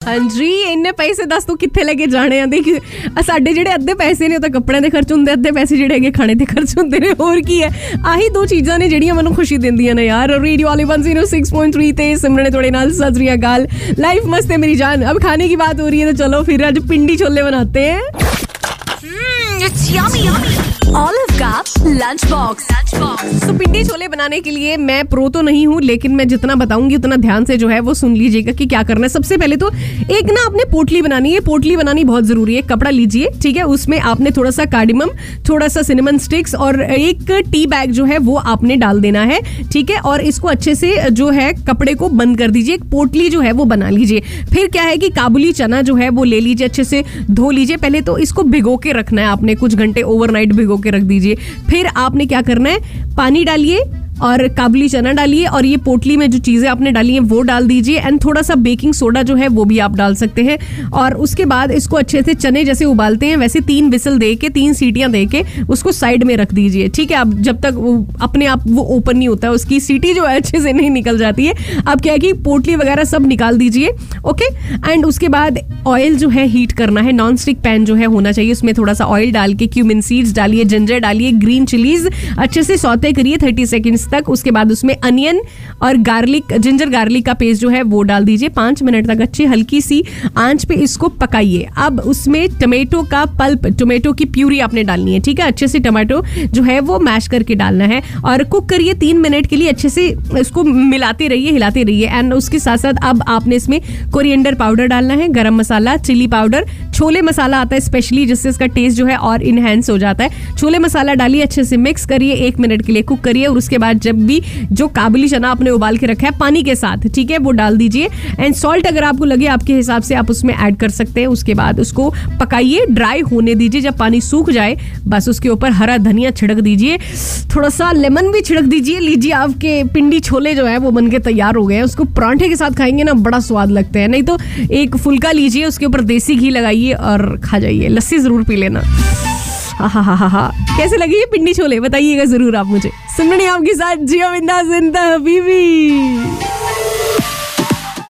ਹਾਂਜੀ ਇੰਨੇ ਪੈਸੇ ਦੱਸ ਤੂੰ ਕਿੱਥੇ ਲੈ ਕੇ ਜਾਣੇ ਆ ਦੇਖ ਸਾਡੇ ਜਿਹੜੇ ਅੱਧੇ ਪੈਸੇ ਨੇ ਉਹ ਤਾਂ ਕੱਪੜਿਆਂ ਦੇ ਖਰਚ ਹੁੰਦੇ ਅੱਧੇ ਪੈਸੇ ਜਿਹੜੇ ਹੈਗੇ ਖਾਣੇ ਤੇ ਖਰਚ ਹੁੰਦੇ ਨੇ ਹੋਰ ਕੀ ਹੈ ਆਹੀ ਦੋ ਚੀਜ਼ਾਂ ਨੇ ਜਿਹੜੀਆਂ ਮੈਨੂੰ ਖੁਸ਼ੀ ਦਿੰਦੀਆਂ ਨੇ ਯਾਰ ਰੇਡੀਓ ਵਾਲੇ 106.3 ਤੇ ਸਿਮਰਨ ਨੇ ਤੁਹਾਡੇ ਨਾਲ ਸਜਰੀਆ ਗੱਲ ਲਾਈਫ ਮਸਤ ਹੈ ਮੇਰੀ ਜਾਨ ਅਬ ਖਾਣੇ ਦੀ ਬਾਤ ਹੋ ਰਹੀ ਹੈ ਤਾਂ ਚਲੋ ਫਿਰ ਅੱਜ ਪਿੰਡੀ ਛੋਲੇ ਬਣਾਤੇ हैं ਹਮ ਇਟਸ ਯਮੀ ਯਮੀ का लंच बॉक्स Lunch box. तो पिंडी छोले बनाने के लिए मैं प्रो तो नहीं हूँ लेकिन मैं जितना बताऊँगी उतना ध्यान से जो है वो सुन लीजिएगा कि क्या करना है। सबसे पहले तो एक ना आपने पोटली बनानी है। पोटली बनानी बहुत ज़रूरी है। कपड़ा लीजिए ठीक है? उसमें आपने थोड़ा सा कार्डिमम थोड़ा सा सिनेमन स्टिक्स और एक टी बैग जो है वो आपने डाल देना है ठीक है? और इसको अच्छे से जो है कपड़े को बंद कर दीजिए। एक पोटली जो है वो बना लीजिए। फिर क्या है कि काबुली चना जो है वो ले लीजिए अच्छे से धो लीजिए। पहले तो इसको भिगो के रखना है आपने। कुछ घंटे ओवरनाइट भिगो के रख दीजिए। फिर आपने क्या करना है? पानी डालिए और काबुली चना डालिए और ये पोटली में जो चीज़ें आपने डाली हैं, वो डाल दीजिए एंड थोड़ा सा बेकिंग सोडा जो है, वो भी आप डाल सकते हैं। और उसके बाद इसको अच्छे से चने जैसे उबालते हैं, वैसे तीन विसल दे के, तीन सीटियाँ दे के उसको साइड में रख दीजिए। ठीक है आप जब तक अपने आप वो ओपन नहीं होता है उसकी सीटी जो है अच्छे से नहीं निकल जाती है। अब क्या है कि पोटली वगैरह सब निकाल दीजिए ओके एंड उसके बाद ऑयल जो है हीट करना है। नॉन स्टिक पैन जो है, होना चाहिए। उसमें थोड़ा सा ऑयल डाल के क्यूमिन सीड्स डालिए जिंजर डालिए ग्रीन चिलीज अच्छे से सौते करिए थर्टी सेकेंड्स तक, उसके बाद उसमें अनियन और गार्लिक, जिंजर गार्लिक का पेस्ट जो है वो डाल दीजिए। पाँच मिनट तक अच्छी हल्की सी आँच पे इसको पकाइए। अब उसमें टमेटो का पल्प, टोमेटो की प्यूरी आपने डालनी है, ठीक है? अच्छे से टमाटो जो है वो मैश करके डालना है और कुक करिए तीन मिनट के लिए, अच्छे से इसको मिलाते रहिए, हिलाते रहिए। एंड उसके साथ साथ अब आपने इसमें कोरिएंडर पाउडर डालना है, गरम मसाला, चिली पाउडर छोले मसाला आता है स्पेशली जिससे इसका टेस्ट जो है और इनहेंस हो जाता है। छोले मसाला डालिए, अच्छे से मिक्स करिए, एक मिनट के लिए कुक करिए और उसके बाद जब भी जो काबुली चना आपने उबाल के रखा है, पानी के साथ, ठीक है, वो डाल दीजिए। एंड सॉल्ट अगर आपको लगे, आपके हिसाब से आप उसमें ऐड कर सकते हैं। उसके बाद उसको पकाइए ड्राई होने दीजिए, जब पानी सूख जाए, बस उसके ऊपर हरा धनिया छिड़क दीजिए। थोड़ा सा लेमन भी छिड़क दीजिए। लीजिए आपके पिंडी छोले जो है, वो बन के तैयार हो गए हैं। उसको परांठे के साथ खाएँगे ना, बड़ा स्वाद लगता है। नहीं तो एक फुल्का लीजिए, उसके ऊपर देसी घी लगाइए। और खा जाइए। लस्सी ज़रूर पी लेना। हा हा हा हा हा। कैसे लगी ये पिंडी छोले? बताइएगा ज़रूर आप मुझे। सुनने आपके साथ, जियो बिंदा ज़िंदा बीबी